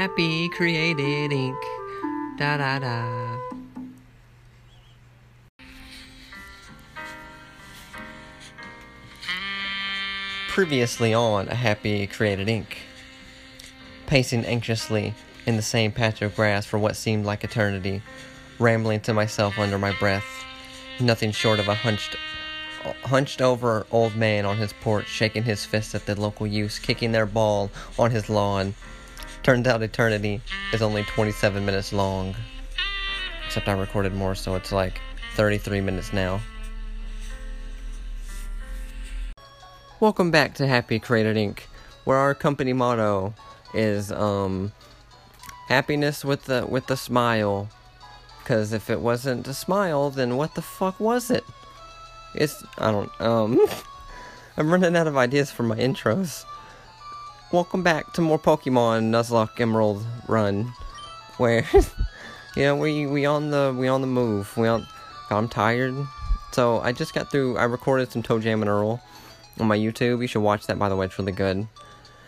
Happy Created Ink. Da da da. Previously on A Happy Created Ink. Pacing anxiously in the same patch of grass for what seemed like eternity, rambling to myself under my breath, nothing short of a hunched hunched over old man on his porch, shaking his fist at the local youths, kicking their ball on his lawn. Turns out eternity is only 27 minutes long. Except I recorded more, so it's like 33 minutes now. Welcome back to Happy Created Inc., where our company motto is um happiness with the with the smile. Cause if it wasn't a smile, then what the fuck was it? It's I don't um I'm running out of ideas for my intros. Welcome back to more Pokemon Nuzlocke Emerald Run, where you know we we on the we on the move. We on. I'm tired, so I just got through. I recorded some Toe Jam and Earl on my YouTube. You should watch that by the way. It's really good.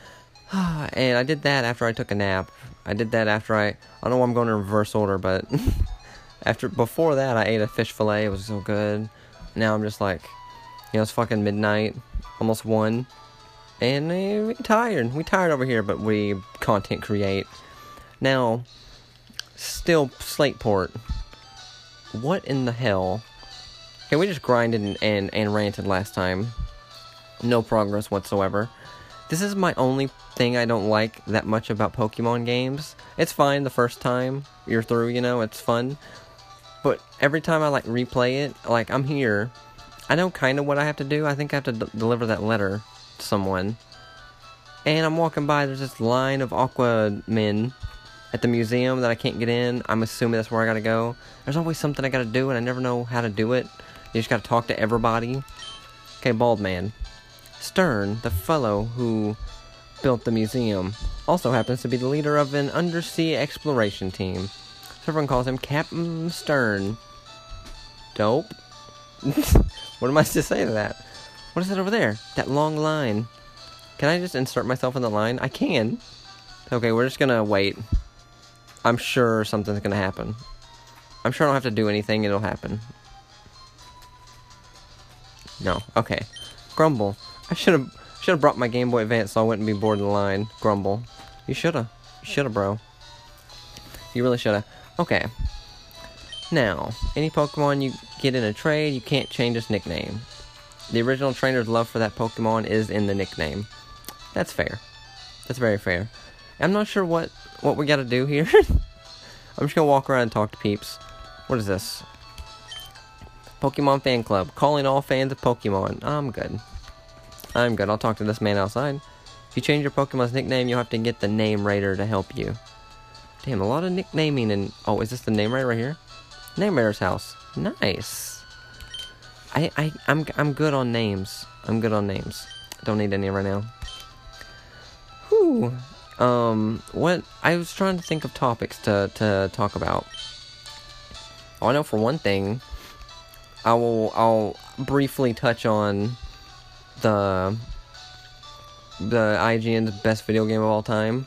and I did that after I took a nap. I did that after I. I don't know why I'm going in reverse order, but after before that I ate a fish fillet. It was so good. Now I'm just like, you know, it's fucking midnight, almost one, and uh, we tired. We tired over here, but we content create. Now, still Slateport. What in the hell? Okay, we just grinded and, and, and ranted last time. No progress whatsoever. This is my only thing I don't like that much about Pokemon games. It's fine the first time you're through, you know, it's fun. But every time I like replay it, like I'm here, I know kind of what I have to do. I think I have to deliver that letter someone. And I'm walking by, there's this line of Aqua men at the museum that I can't get in. I'm assuming that's where I gotta go. There's always something I gotta do, and I never know how to do it. You just gotta talk to everybody. Okay, bald man. Stern, the fellow who built the museum, also happens to be the leader of an undersea exploration team. So everyone calls him Captain Stern. Dope. what am I to say to that? What is that over there? That long line. Can I just insert myself in the line? I can. Okay, we're just gonna wait. I'm sure something's gonna happen. I'm sure I don't have to do anything, it'll happen. No, okay. Grumble. I should have should have brought my Game Boy Advance so I wouldn't be bored in the line. Grumble. You shoulda. You shoulda, bro. You really shoulda. Okay. Now, any Pokemon you get in a trade, you can't change its nickname. The original trainer's love for that Pokemon is in the nickname. That's fair. That's very fair. I'm not sure what what we gotta do here. I'm just gonna walk around and talk to peeps. What is this? Pokemon Fan Club. Calling all fans of Pokemon. I'm good. I'm good. I'll talk to this man outside. If you change your Pokemon's nickname, you'll have to get the name raider to help you. Damn, a lot of nicknaming and... Oh, is this the name raider right here? Name raider's house. Nice. I, I, I'm, I'm good on names. I'm good on names. Don't need any right now. Whew. Um, what... I was trying to think of topics to, to talk about. Oh, I know for one thing, I will, I'll briefly touch on the the IGN's best video game of all time.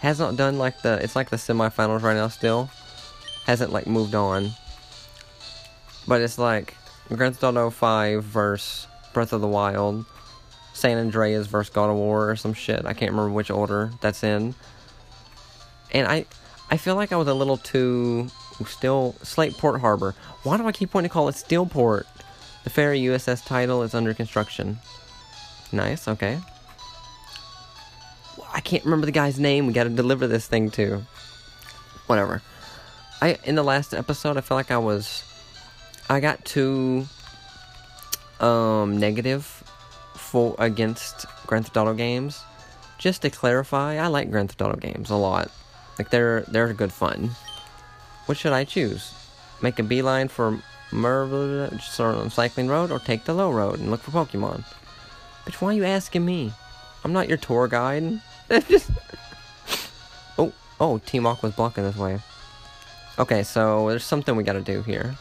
Has not done like the it's like the semifinals right now still. Hasn't like moved on. But it's like Grand Theft Auto 5 versus Breath of the Wild, San Andreas versus God of War or some shit. I can't remember which order that's in. And I I feel like I was a little too still Slateport Harbor. Why do I keep wanting to call it Steelport? The ferry USS Tidal is under construction. Nice, okay. I can't remember the guy's name. We got to deliver this thing to. Whatever. I in the last episode, I felt like I was, I got too um negative for against Grand Theft Auto games. Just to clarify, I like Grand Theft Auto games a lot. Like they're they're good fun. What should I choose? Make a beeline for Mer sort of cycling road, or take the low road and look for Pokemon? Bitch, why are you asking me? I'm not your tour guide. Just... oh, oh, Team Aqua's blocking this way. Okay, so there's something we gotta do here.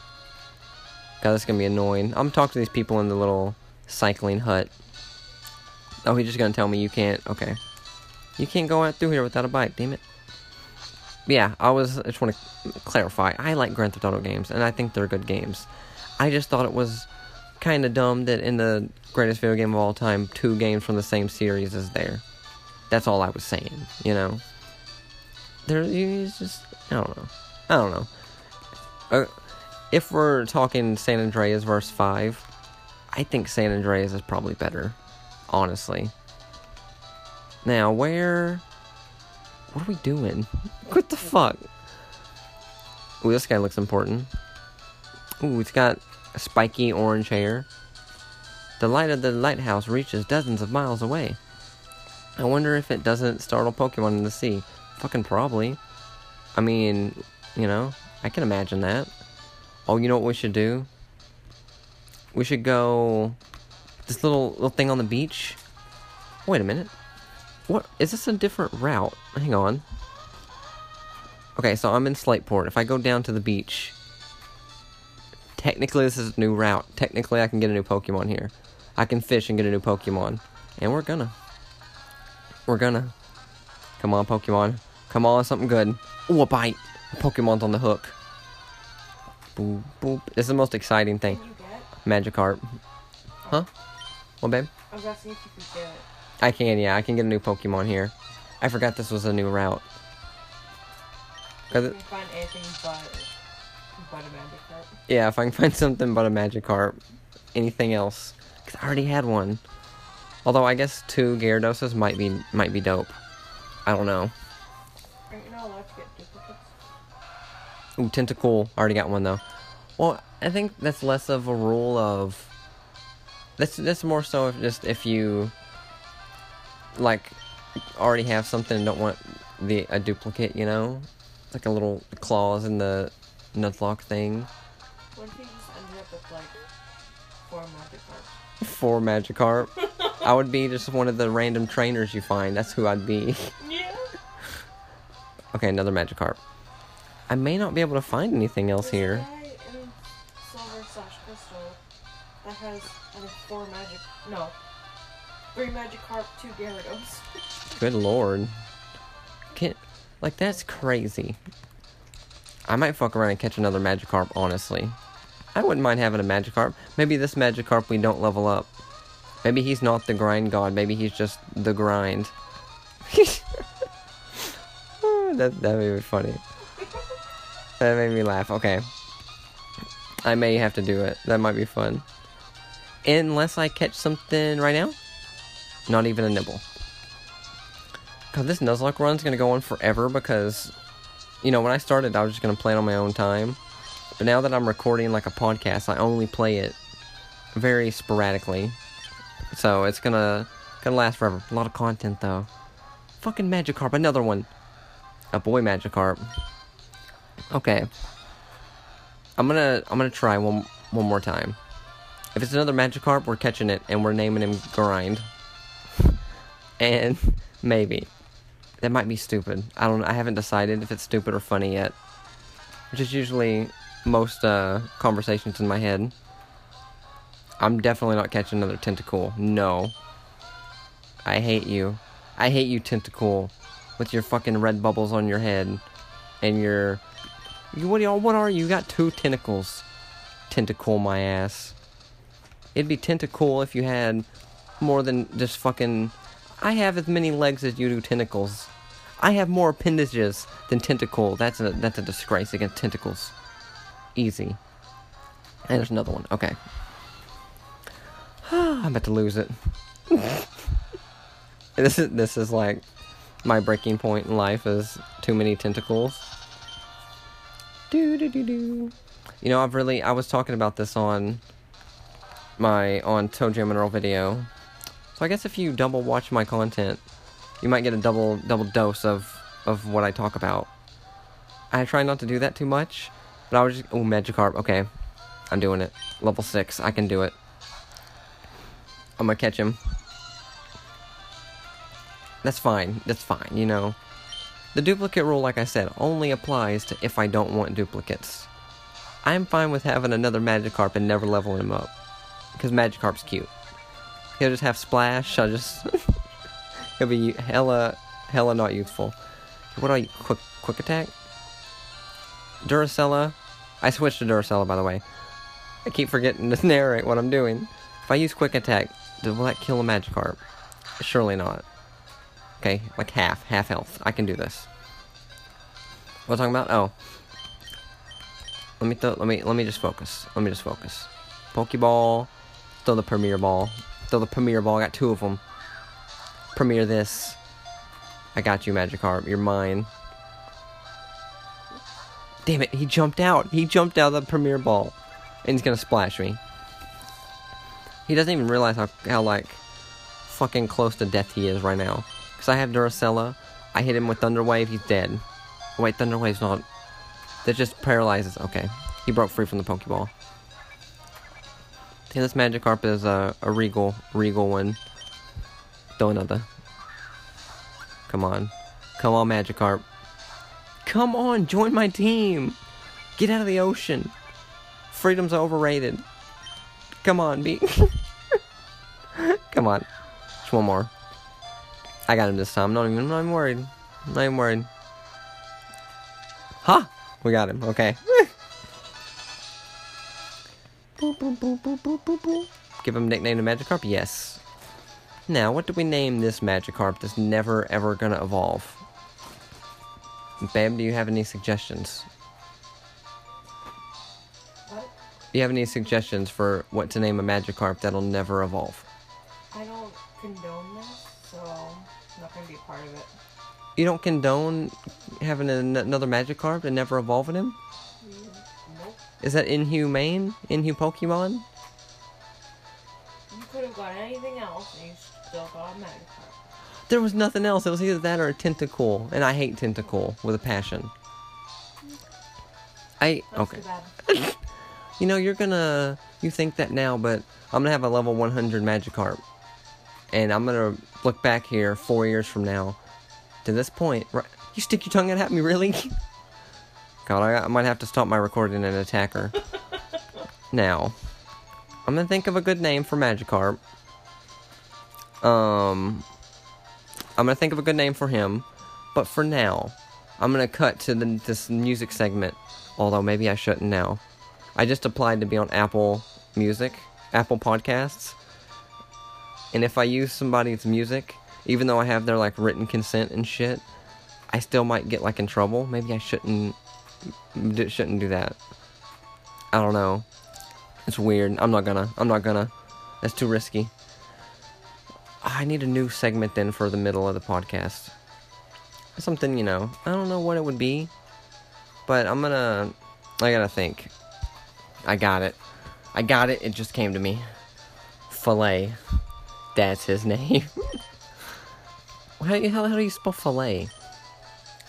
God, this is gonna be annoying. I'm talking to these people in the little cycling hut. Oh, he's just gonna tell me you can't. Okay. You can't go out through here without a bike, damn it. yeah, I was. I just want to clarify. I like Grand Theft Auto games, and I think they're good games. I just thought it was kind of dumb that in the greatest video game of all time, two games from the same series is there. That's all I was saying. You know, there. It's just. I don't know. I don't know. Uh, if we're talking San Andreas verse five, I think San Andreas is probably better. Honestly. Now where? What are we doing? What the fuck? Ooh, this guy looks important. Ooh, it's got spiky orange hair. The light of the lighthouse reaches dozens of miles away. I wonder if it doesn't startle Pokemon in the sea. Fucking probably. I mean, you know, I can imagine that. Oh, you know what we should do? We should go this little little thing on the beach. Wait a minute. What is this a different route? Hang on. Okay, so I'm in Slateport. If I go down to the beach, technically this is a new route. Technically I can get a new Pokemon here. I can fish and get a new Pokemon. And we're gonna. We're gonna. Come on, Pokemon. Come on, something good. Ooh, a bite. Pokemon's on the hook. Boop, boop. This is the most exciting thing. Magikarp. Huh? What, babe? I was asking if you could get. I can, yeah. I can get a new Pokemon here. I forgot this was a new route. If 'Cause you it- can find anything but but a Magikarp. Yeah, if I can find something but a Magikarp. Anything else. Because I already had one. Although I guess two Gyarados might be might be dope. I don't know. Ooh, Tentacool. I already got one though. Well, I think that's less of a rule of. That's that's more so if just if you like already have something and don't want the a duplicate, you know, like a little clause in the Nuzlocke thing. What if you just ended up with like four Magikarp, I would be just one of the random trainers you find. That's who I'd be. Yeah. okay, another Magikarp. I may not be able to find anything else here. Silver slash Crystal that has four magic. No. Three Magikarp, two Gyarados. Good lord. Can't like that's crazy. I might fuck around and catch another Magikarp, honestly. I wouldn't mind having a Magikarp. Maybe this Magikarp we don't level up. Maybe he's not the grind god, maybe he's just the grind. Oh, that that made me funny. That made me laugh. Okay. I may have to do it. That might be fun. Unless I catch something right now. Not even a nibble. God, this Nuzlocke run's gonna go on forever because, you know, when I started, I was just gonna play it on my own time. But now that I'm recording like a podcast, I only play it very sporadically. So it's gonna gonna last forever. A lot of content though. Fucking Magikarp, another one. A boy Magikarp. Okay. I'm gonna I'm gonna try one one more time. If it's another Magikarp, we're catching it and we're naming him Grind. and maybe that might be stupid. I don't. I haven't decided if it's stupid or funny yet. Which is usually most uh, conversations in my head. I'm definitely not catching another Tentacool. No. I hate you. I hate you, Tentacool, with your fucking red bubbles on your head, and your. You, what? What are you? You got two tentacles. Tentacle my ass. It'd be Tentacool if you had more than just fucking. I have as many legs as you do tentacles. I have more appendages than tentacle. That's a that's a disgrace against tentacles. Easy. And there's another one. Okay. I'm about to lose it. this is this is like my breaking point in life is too many tentacles. You know, I've really I was talking about this on my on Toe Jam and Earl video. So I guess if you double watch my content, you might get a double double dose of of what I talk about. I try not to do that too much, but I was just oh Magikarp. Okay, I'm doing it. Level six, I can do it. I'm gonna catch him. That's fine. That's fine. You know, the duplicate rule, like I said, only applies to if I don't want duplicates. I'm fine with having another Magikarp and never leveling him up, because Magikarp's cute. He'll just have splash. I'll just he'll be hella hella not useful. What do I quick quick attack? Duracella. I switched to Duracella by the way. I keep forgetting to narrate what I'm doing. If I use quick attack, will that kill a Magikarp? Surely not. Okay, like half, half health. I can do this. What I talking about? Oh. Let me th let me let me just focus. Let me just focus. Pokeball. Throw the Premier Ball. Throw the Premier Ball. I got two of them. Premier this. I got you, Magikarp. You're mine. Damn it, he jumped out. He jumped out of the Premier Ball. And he's gonna splash me. He doesn't even realize how, how like, fucking close to death he is right now. Because I have Duracella. I hit him with Thunder Wave, he's dead. Wait, Thunder Wave's not... That just paralyzes. Okay. He broke free from the Pokeball. And this Magikarp is a, a regal, regal one. Throw another. Come on. Come on, Magikarp. Come on, join my team. Get out of the ocean. Freedom's overrated. Come on, be. Come on. Just one more. I got him this time. I'm not even, I'm not even worried. I'm not even worried. Ha! Huh! We got him. Okay. boop, boop, boop, boop, boop, boop, boop. Give him a nickname to Magikarp? Yes. Now, what do we name this Magikarp that's never ever gonna evolve? Babe, do you have any suggestions? What? Do you have any suggestions for what to name a Magikarp that'll never evolve? You don't condone having an- another Magikarp and never evolving him? Nope. Is that inhumane? Inhu Pokemon? You could have got anything else, and you still got a Magikarp. There was nothing else. It was either that or a Tentacool, and I hate Tentacool with a passion. I okay. You know, you're gonna you think that now, but I'm gonna have a level 100 Magikarp, and I'm gonna look back here four years from now, to this point. Right, you stick your tongue out at me, really? God, I, I might have to stop my recording and attack her. now, I'm gonna think of a good name for Magikarp. Um, I'm gonna think of a good name for him, but for now, I'm gonna cut to the, this music segment. Although maybe I shouldn't now. I just applied to be on Apple Music, Apple Podcasts, and if I use somebody's music, even though I have their like written consent and shit, I still might get like in trouble. Maybe I shouldn't shouldn't do that. I don't know. It's weird. I'm not gonna. I'm not gonna. That's too risky. I need a new segment then for the middle of the podcast. Something, you know. I don't know what it would be, but I'm gonna. I gotta think. I got it. I got it. It just came to me. Filet. That's his name. How, how, how do you spell filet?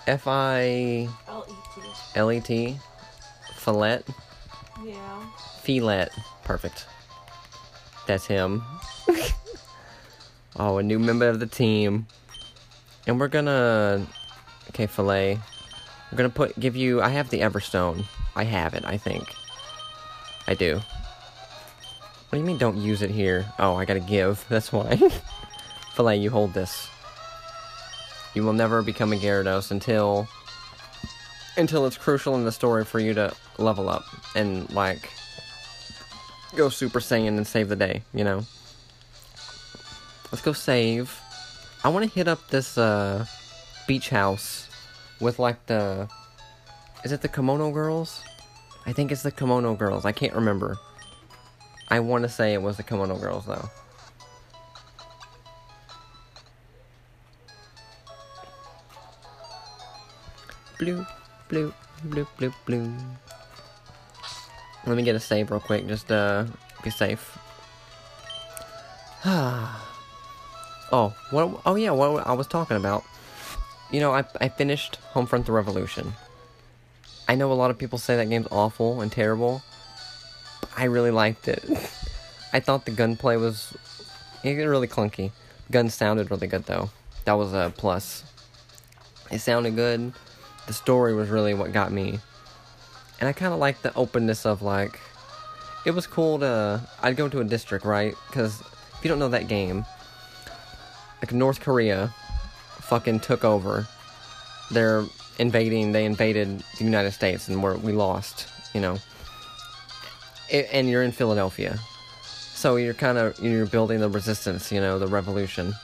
F I L E T. Filet. Yeah. Filet. Perfect. That's him. oh, a new member of the team. And we're gonna. Okay, filet. We're gonna put. Give you. I have the Everstone. I have it, I think. I do. What do you mean don't use it here? Oh, I gotta give. That's why. filet, you hold this. You will never become a Gyarados until. Until it's crucial in the story for you to level up and, like, go Super Saiyan and save the day, you know? Let's go save. I want to hit up this uh, beach house with like the. Is it the Kimono Girls? I think it's the Kimono Girls. I can't remember. I want to say it was the Kimono Girls though. Blue, blue, blue, blue, blue. Let me get a save real quick, just uh, be safe. oh, what? Oh yeah, what I was talking about. You know, I I finished Homefront: The Revolution. I know a lot of people say that game's awful and terrible. But I really liked it. I thought the gunplay was it really clunky. Gun sounded really good though. That was a plus. It sounded good. The story was really what got me and I kind of like the openness of like, it was cool to. I'd go to a district, right? Because if you don't know that game, like North Korea, fucking took over, they're invading. They invaded the United States, and we lost. You know, A- and you're in Philadelphia, so you're kind of you're building the resistance. You know, the revolution,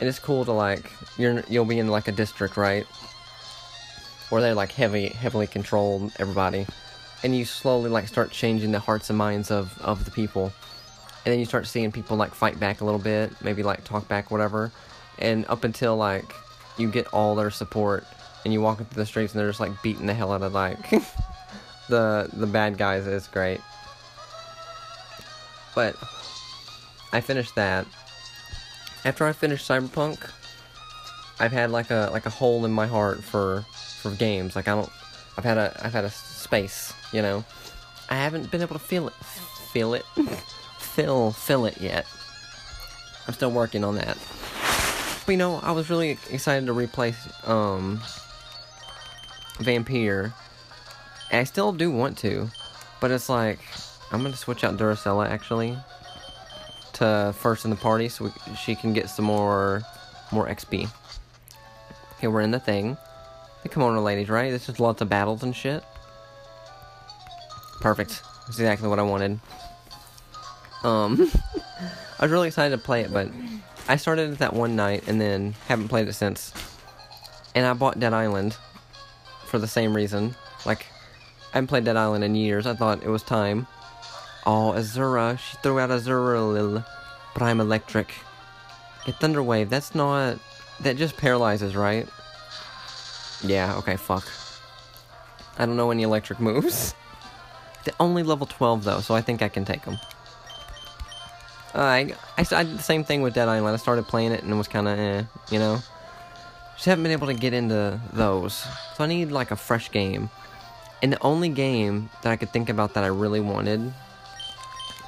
and it's cool to like you're you'll be in like a district, right? Where they like heavy heavily control everybody, and you slowly like start changing the hearts and minds of of the people and then you start seeing people like fight back a little bit, maybe like talk back, whatever, and up until like you get all their support, and you walk into the streets and they're just like beating the hell out of like the the bad guys. It's great, but I finished that. After I finished Cyberpunk, I've had like a like a hole in my heart for for games. Like I don't, I've had a I've had a space, you know. I haven't been able to feel it, feel it, fill fill it yet. I'm still working on that. But you know, I was really excited to replace um Vampire. And I still do want to, but it's like I'm gonna switch out Duracella actually to first in the party so we, she can get some more more XP. Okay, we're in the thing. The kimono ladies, right? This is lots of battles and shit. Perfect. That's exactly what I wanted. Um, I was really excited to play it, but I started it that one night and then haven't played it since. And I bought Dead Island for the same reason. Like, I haven't played Dead Island in years. I thought it was time. Oh, Azura. She threw out Azurill. Prime Electric. Get Thunder Wave. That's not. That just paralyzes, right? Yeah, okay, fuck. I don't know any electric moves. They're only level 12 though, so I think I can take them. Uh, I, I, I did the same thing with Dead Island. I started playing it and it was kind of eh, you know? Just haven't been able to get into those. So I need like a fresh game. And the only game that I could think about that I really wanted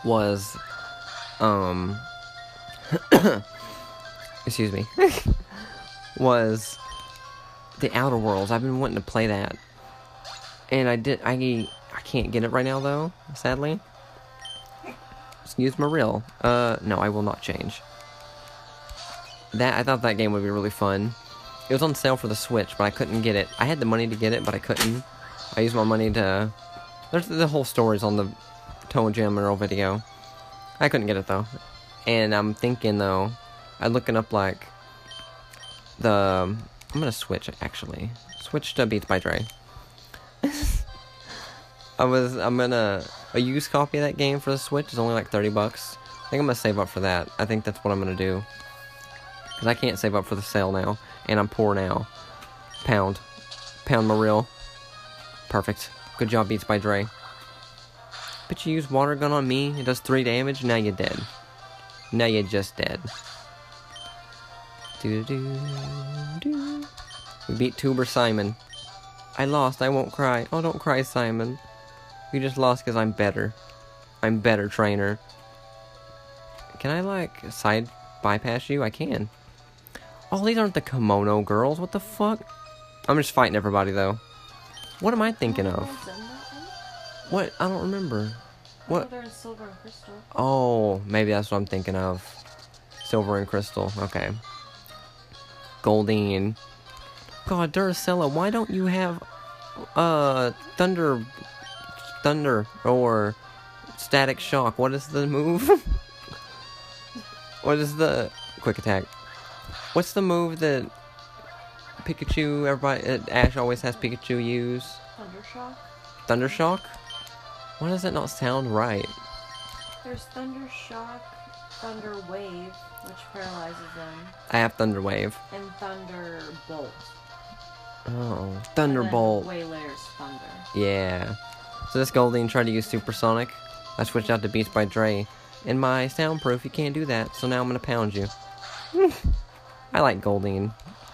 was, um, excuse me, was the Outer Worlds. I've been wanting to play that, and I did. I I can't get it right now though, sadly. Excuse my real. Uh, no, I will not change. That I thought that game would be really fun. It was on sale for the Switch, but I couldn't get it. I had the money to get it, but I couldn't. I used my money to. There's the whole story's on the Toe Jam video. I couldn't get it though, and I'm thinking though, I'm looking up like the. Um, I'm gonna switch actually. Switch to Beats by Dre. I was. I'm gonna. A used copy of that game for the Switch is only like 30 bucks. I think I'm gonna save up for that. I think that's what I'm gonna do. Because I can't save up for the sale now. And I'm poor now. Pound. Pound my real. Perfect. Good job, Beats by Dre. But you use water gun on me, it does 3 damage, now you're dead. Now you're just dead. We beat Tuber Simon. I lost, I won't cry. Oh, don't cry, Simon. You just lost because I'm better. I'm better, trainer. Can I, like, side bypass you? I can. Oh, these aren't the kimono girls. What the fuck? I'm just fighting everybody, though. What am I thinking of? What? I don't remember. What? Oh, maybe that's what I'm thinking of. Silver and crystal. Okay. Goldeen. God, Duracella, why don't you have uh thunder thunder or static shock? What is the move? what is the quick attack? What's the move that Pikachu everybody uh, Ash always has Pikachu use? Thundershock. Thundershock? Why does that not sound right? There's Thundershock, Thunder Wave, which paralyzes them, I have Thunder Wave. and Thunderbolt. Oh, And Thunderbolt. Waylayer's Thunder. Yeah. So this Goldeen tried to use Supersonic. I switched out to Beats by Dre. In my soundproof, you can't do that, so now I'm gonna pound you. I like Goldeen.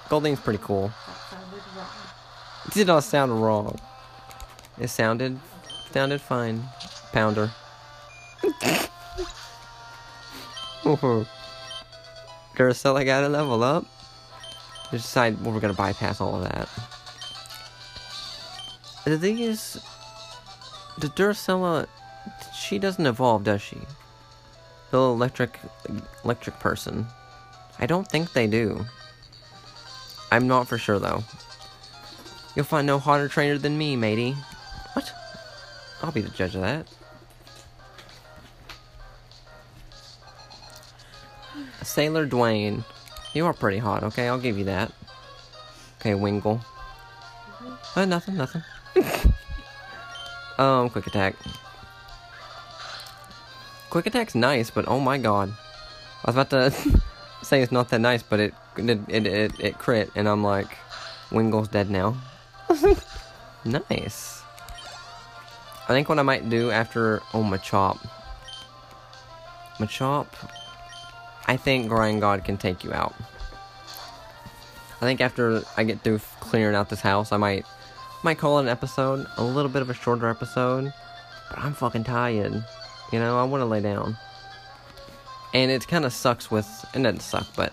Goldeen's pretty cool. That sounded wrong. It did not sound wrong. It sounded sounded fine. Pounder. Duracell, I gotta level up. Just decide well, we're gonna bypass all of that. The thing is, the Duracella, she doesn't evolve, does she? The little electric, electric person. I don't think they do. I'm not for sure though. You'll find no hotter trainer than me, matey. What? I'll be the judge of that. Sailor Dwayne. You are pretty hot, okay? I'll give you that. Okay, Wingull. Uh, nothing, nothing. um, quick attack. Quick attack's nice, but oh my god. I was about to say it's not that nice, but it it it it, it crit, and I'm like, Wingull's dead now. nice. I think what I might do after oh Machop. Machop. I think Grind God can take you out. I think after I get through clearing out this house, I might might call it an episode, a little bit of a shorter episode, but I'm fucking tired. You know, I want to lay down. And it kind of sucks with, it doesn't suck, but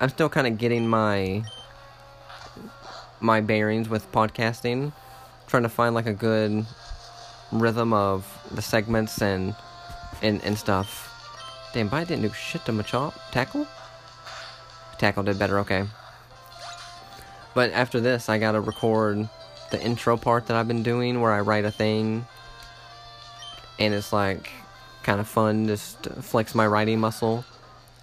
I'm still kind of getting my my bearings with podcasting, trying to find like a good rhythm of the segments and and and stuff. Damn, but I didn't do shit to Machop. Tackle? Tackle did better, okay. But after this, I gotta record the intro part that I've been doing where I write a thing. And it's like kind of fun just to flex my writing muscle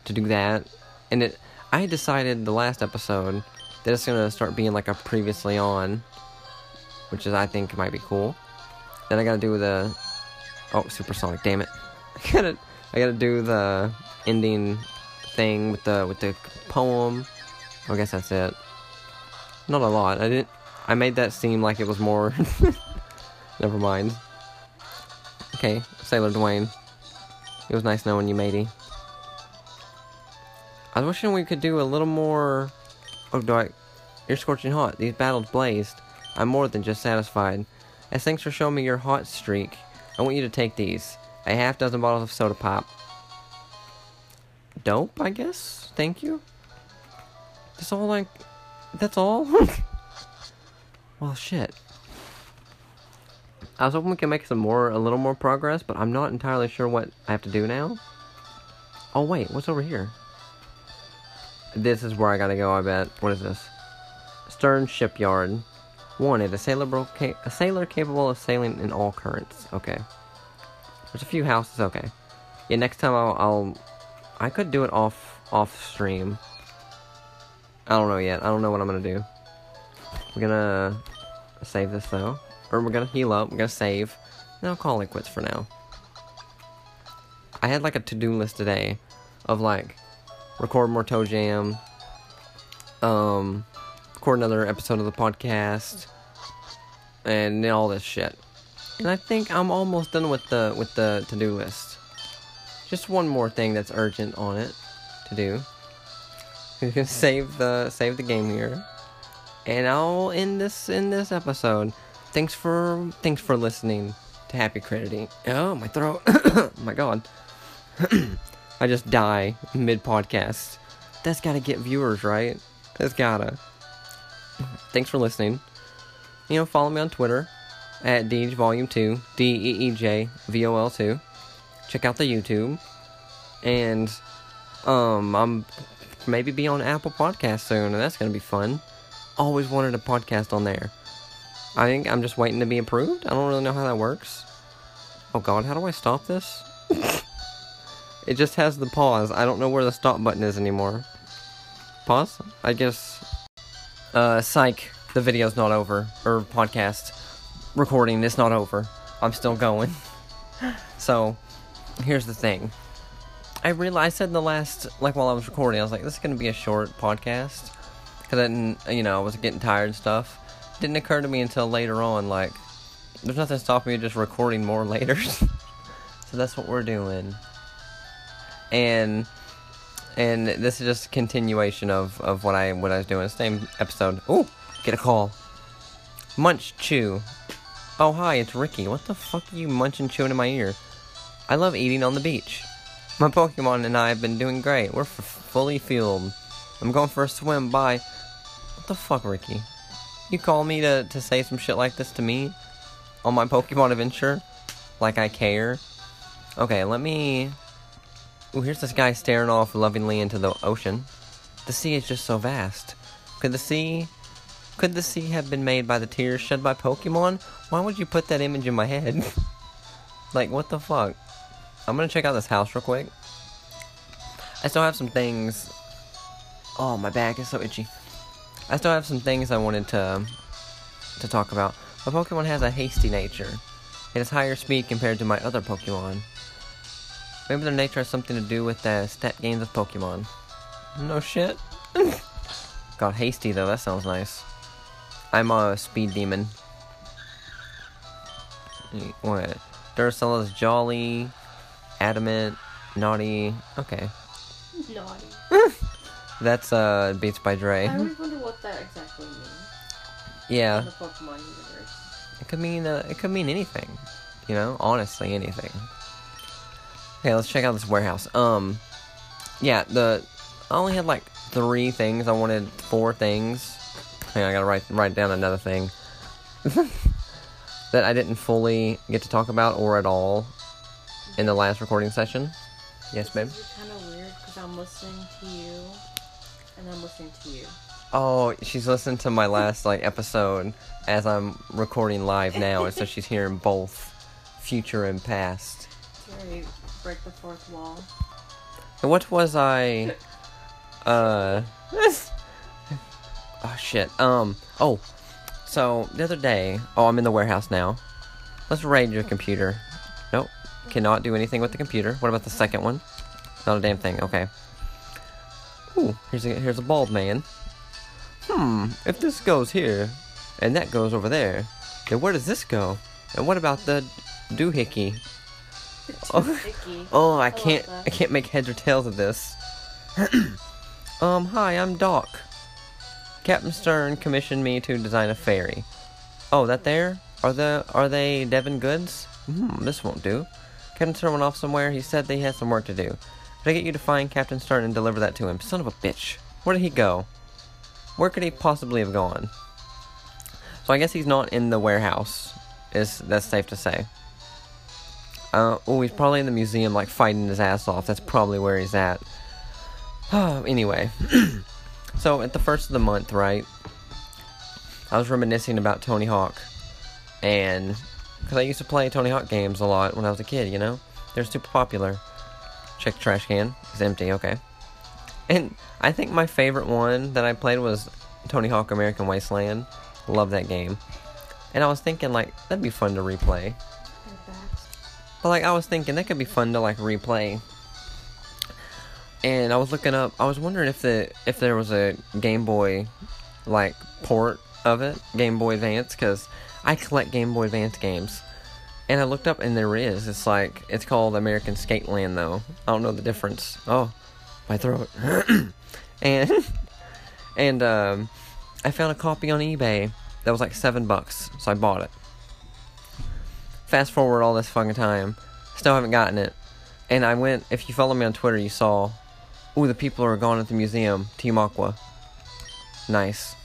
to do that. And it, I decided the last episode that it's gonna start being like a previously on, which is I think might be cool. Then I gotta do the, oh, supersonic, damn it. I gotta, I gotta do the ending thing with the, with the poem. I guess that's it. Not a lot. I didn't. I made that seem like it was more. Never mind. Okay, Sailor Dwayne. It was nice knowing you, matey. I was wishing we could do a little more. Oh, do I? You're scorching hot. These battles blazed. I'm more than just satisfied. As thanks for showing me your hot streak, I want you to take these. A half dozen bottles of soda pop. Dope, I guess. Thank you. That's all like that's all? well, shit. I was hoping we could make some more, a little more progress, but I'm not entirely sure what I have to do now. Oh, wait, what's over here? This is where I gotta go, I bet. What is this? Stern Shipyard. Wanted, a sailor, a sailor capable of sailing in all currents. Okay. There's a few houses, okay. Yeah, next time I'll, I'll I could do it off, off stream. I don't know yet. I don't know what I'm gonna do. We're gonna save this though. Or we're gonna heal up, we're gonna save. And I'll call it quits for now. I had like a to-do list today of like record more Toe Jam, um, record another episode of the podcast, and all this shit. And I think I'm almost done with the with the to-do list. Just one more thing that's urgent on it to do. You can save the save the game here, and I'll end this in this episode. Thanks for thanks for listening to Happy Crediting. Oh my throat! my God! I just die mid podcast. That's gotta get viewers, right? That's gotta. Thanks for listening. You know, follow me on Twitter at Deej Volume Two, D E E J V O L Two. Check out the YouTube, and um, I'm maybe be on Apple Podcast soon, and that's gonna be fun. Always wanted a podcast on there. I think I'm just waiting to be approved. I don't really know how that works. Oh god, how do I stop this? it just has the pause. I don't know where the stop button is anymore. Pause? I guess. Uh, psych. The video's not over. Or podcast recording It's not over. I'm still going. so, here's the thing. I realized I said in the last, like while I was recording, I was like, this is going to be a short podcast. Because I didn't, you know, I was getting tired and stuff. Didn't occur to me until later on, like, there's nothing stopping me just recording more later. so that's what we're doing. And and this is just a continuation of, of what I what I was doing. Same episode. Oh, get a call. Munch Chew. Oh hi, it's Ricky. What the fuck are you munching chewing in my ear? I love eating on the beach. My Pokemon and I have been doing great. We're fully fueled. I'm going for a swim. Bye. What the fuck, Ricky? You call me to, to say some shit like this to me? On my Pokemon adventure? Like I care? Okay, let me... Ooh, here's this guy staring off lovingly into the ocean. The sea is just so vast. Could the sea... Could the sea have been made by the tears shed by Pokemon? Why would you put that image in my head? like, what the fuck? I'm gonna check out this house real quick. I still have some things. Oh, my back is so itchy. I still have some things I wanted to to talk about. My Pokemon has a hasty nature. It has higher speed compared to my other Pokemon. Maybe their nature has something to do with the stat gains of Pokemon. No shit. God, hasty though, that sounds nice. I'm a speed demon. What? Duracell is jolly, adamant, naughty. Okay. Naughty. That's uh Beats by Dre. I always wonder what that exactly means Yeah. in the Pokemon universe. It could mean uh, it could mean anything, you know. Honestly, anything. Okay, let's check out this warehouse. Um, yeah, the I only had like three things. I wanted four things. Hang on, I gotta write write down another thing that I didn't fully get to talk about or at all in the last recording session. Yes, babe. Kind of weird because I'm listening to you and I'm listening to you. Oh, she's listening to my last like episode as I'm recording live now, and so she's hearing both future and past. Sorry, break the fourth wall. And What was I? Uh. Oh shit. Um. Oh. So the other day. Oh, I'm in the warehouse now. Let's raid your computer. Nope. Cannot do anything with the computer. What about the second one? Not a damn thing. Okay. Ooh. Here's a here's a bald man. Hmm. If this goes here, and that goes over there, then where does this go? And what about the doohickey? Oh. Oh, I can't. I can't make heads or tails of this. um, hi, I'm Doc. Captain Stern commissioned me to design a ferry. Oh, that there? Are the are they Devon goods? Hmm, this won't do. Captain Stern went off somewhere. He said he had some work to do. Could I get you to find Captain Stern and deliver that to him? Son of a bitch. Where did he go? Where could he possibly have gone? So I guess he's not in the warehouse. Is that's safe to say. Uh, oh, he's probably in the museum, like fighting his ass off. That's probably where he's at. anyway, so at the first of the month, right? I was reminiscing about Tony Hawk, and because I used to play Tony Hawk games a lot when I was a kid, you know, they're super popular. Check the trash can; it's empty. Okay, and I think my favorite one that I played was Tony Hawk American Wasteland. Love that game, and I was thinking like that'd be fun to replay. But like I was thinking that could be fun to like replay. And I was looking up I was wondering if the if there was a Game Boy like port of it, Game Boy Advance cuz I collect Game Boy Advance games. And I looked up and there is. It's like it's called American Skate Land, though. I don't know the difference. Oh, my throat. and and um I found a copy on eBay that was like 7 bucks. So I bought it fast forward all this fucking time, still haven't gotten it. And I went, if you follow me on Twitter, you saw, ooh, the people are gone at the museum, Team Aqua. Nice.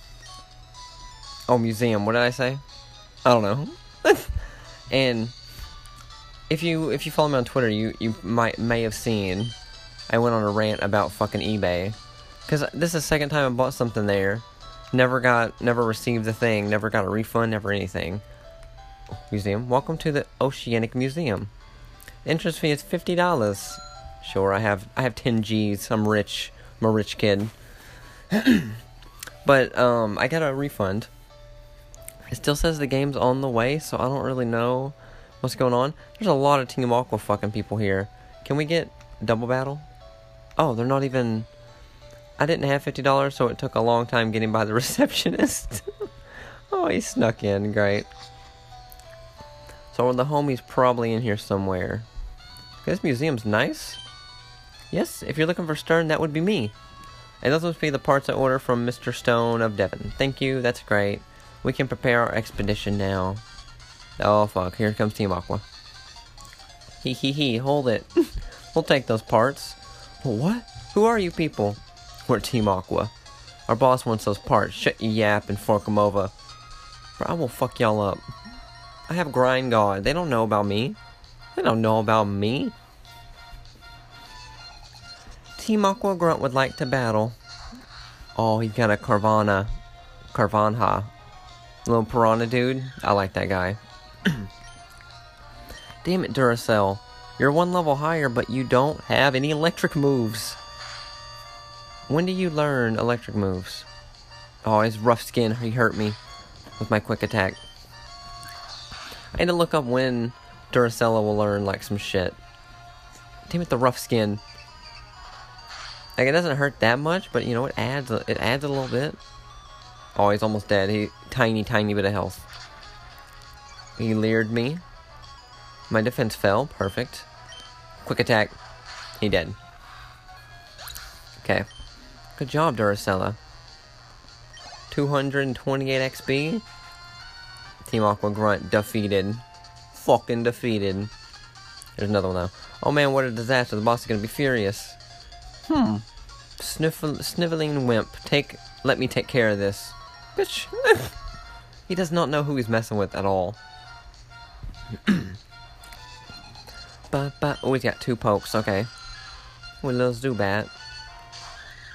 Oh, museum, what did I say? I don't know. and if you if you follow me on Twitter, you you might may have seen I went on a rant about fucking eBay because this is the second time I bought something there. Never got, never received the thing, never got a refund, never anything museum. Welcome to the Oceanic Museum. Entrance fee is fifty dollars. Sure, I have I have ten G's. I'm rich. I'm a rich kid. but um, I got a refund. It still says the game's on the way, so I don't really know what's going on. There's a lot of Team Aqua fucking people here. Can we get double battle? Oh, they're not even. I didn't have fifty dollars, so it took a long time getting by the receptionist. oh, he snuck in. Great. So the homie's probably in here somewhere. This museum's nice. Yes, if you're looking for Stern, that would be me. And those must be the parts I order from Mr. Stone of Devon. Thank you, that's great. We can prepare our expedition now. Oh fuck, here comes Team Aqua. Hee hee hee, hold it. we'll take those parts. What? Who are you people? We're Team Aqua. Our boss wants those parts. Shut your yap and fork 'em over. Bro, I will fuck y'all up. I have Grind God. They don't know about me. They don't know about me. Team Aqua Grunt would like to battle. Oh, he's got a Carvana. Carvanha. Little piranha dude. I like that guy. Damn it, Duracell. You're one level higher, but you don't have any electric moves. When do you learn electric moves? Oh, his rough skin, he hurt me with my quick attack. I need to look up when Duracella will learn like some shit. Damn it, the rough skin. Like it doesn't hurt that much, but you know it adds a, it adds a little bit. Oh, he's almost dead. He tiny tiny bit of health. He leered me. My defense fell. Perfect. Quick attack. He dead. Okay. Good job, Duracella. 228 XP. Team Aqua Grunt defeated. Fucking defeated. There's another one though. Oh man, what a disaster. The boss is gonna be furious. Hmm. Sniffle, sniveling wimp. Take, let me take care of this. Bitch. he does not know who he's messing with at all. but, but, oh, he's got two pokes. Okay. With little Zubat.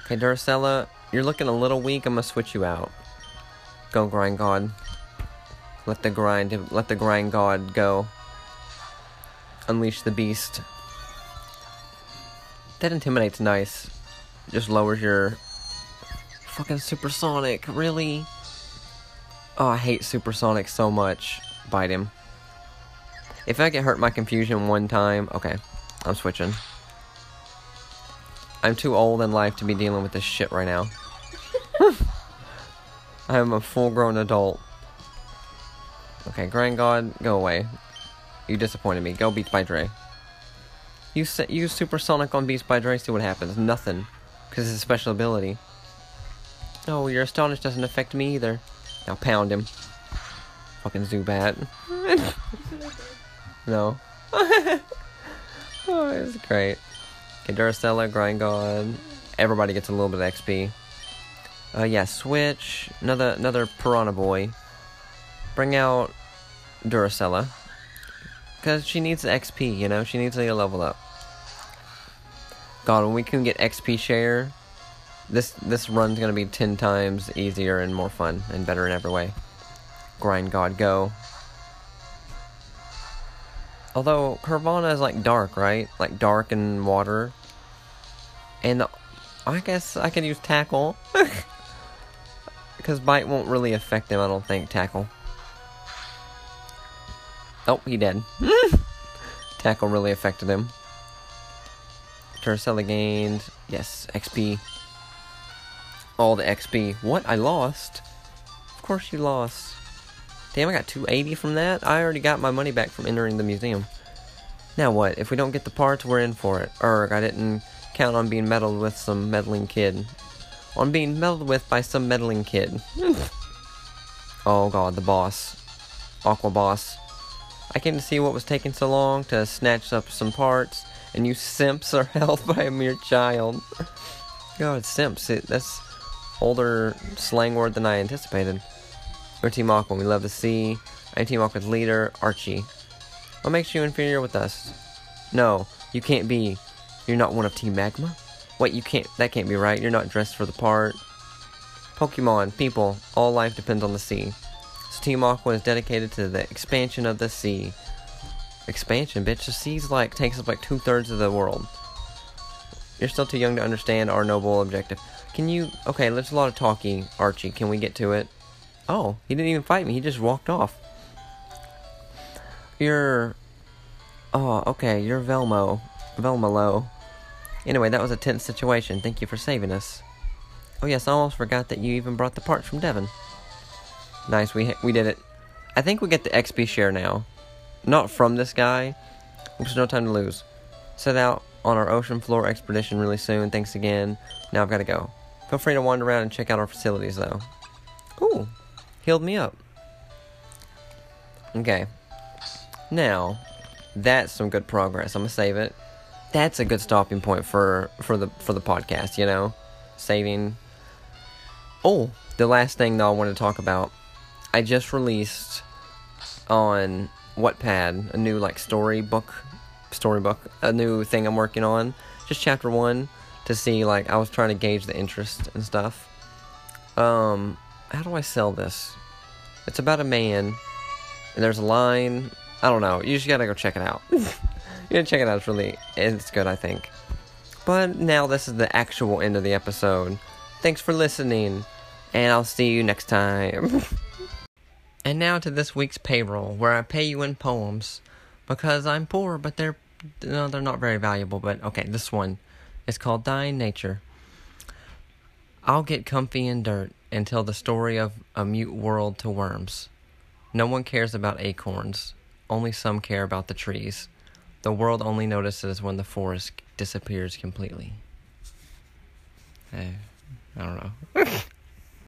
Okay, Duracella, you're looking a little weak. I'm gonna switch you out. Go, Grind God. Let the grind, let the grind God go. Unleash the beast. That intimidates nice. Just lowers your fucking supersonic. Really? Oh, I hate supersonic so much. Bite him. If I get hurt my confusion one time, okay, I'm switching. I'm too old in life to be dealing with this shit right now. I'm a full grown adult. Okay, Grand God, go away. You disappointed me. Go Beats by Dre. You use Supersonic on Beats by Dre, see what happens. Nothing. Because it's a special ability. Oh, your Astonish doesn't affect me either. Now pound him. Fucking Zubat. no. oh, it's great. Okay, Duracella, Grind God. Everybody gets a little bit of XP. Uh, yeah, switch. Another another Piranha Boy. Bring out Duracella. Because she needs XP, you know? She needs to level up. God, when we can get XP share, this this run's gonna be 10 times easier and more fun and better in every way. Grind God, go. Although, Carvanha is like dark, right? Like dark and water. And I guess I could use Tackle. Because Bite won't really affect him, I don't think, Tackle. Oh, he dead. Tackle really affected him. Duracella gained, yes, XP. All the XP. What? I lost? Of course you lost. Damn, I got 280 from that? I already got my money back from entering the museum. Now what? If we don't get the parts, we're in for it. Erg, I didn't count on being meddled with some meddling kid. On being meddled with by some meddling kid. oh god, the boss. Aqua boss. I came to see what was taking so long to snatch up some parts, and you simps are held by a mere child. God, simps, it, that's older slang word than I anticipated. We're Team Aqua, we love the sea. I'm Team Aqua's leader, Archie. What makes you inferior with us? No, you can't be. You're not one of Team Magma? Wait, you can't, that can't be right. You're not dressed for the part. Pokemon, people, all life depends on the sea. So Team Aqua is dedicated to the expansion of the sea. Expansion, bitch. The sea's like, takes up like two thirds of the world. You're still too young to understand our noble objective. Can you, okay, there's a lot of talking, Archie. Can we get to it? Oh, he didn't even fight me. He just walked off. You're, oh, okay, you're Velmo. Velmalo. Anyway, that was a tense situation. Thank you for saving us. Oh yes, I almost forgot that you even brought the parts from Devon. Nice, we we did it. I think we get the XP share now. Not from this guy. There's no time to lose. Set out on our ocean floor expedition really soon. Thanks again. Now I've got to go. Feel free to wander around and check out our facilities though. Ooh, healed me up. Okay. Now, that's some good progress. I'm gonna save it that's a good stopping point for for the for the podcast. You know, saving. Oh, the last thing that I want to talk about. I just released on Wattpad a new like storybook, storybook, a new thing I'm working on. Just chapter one to see like I was trying to gauge the interest and stuff. Um, how do I sell this? It's about a man, and there's a line. I don't know. You just gotta go check it out. you gotta check it out. It's really, it's good, I think. But now this is the actual end of the episode. Thanks for listening, and I'll see you next time. and now to this week's payroll, where I pay you in poems because I'm poor, but they're no, they're not very valuable. But okay, this one is called Dying Nature. I'll get comfy in dirt and tell the story of a mute world to worms. No one cares about acorns, only some care about the trees. The world only notices when the forest disappears completely. Hey, I don't know.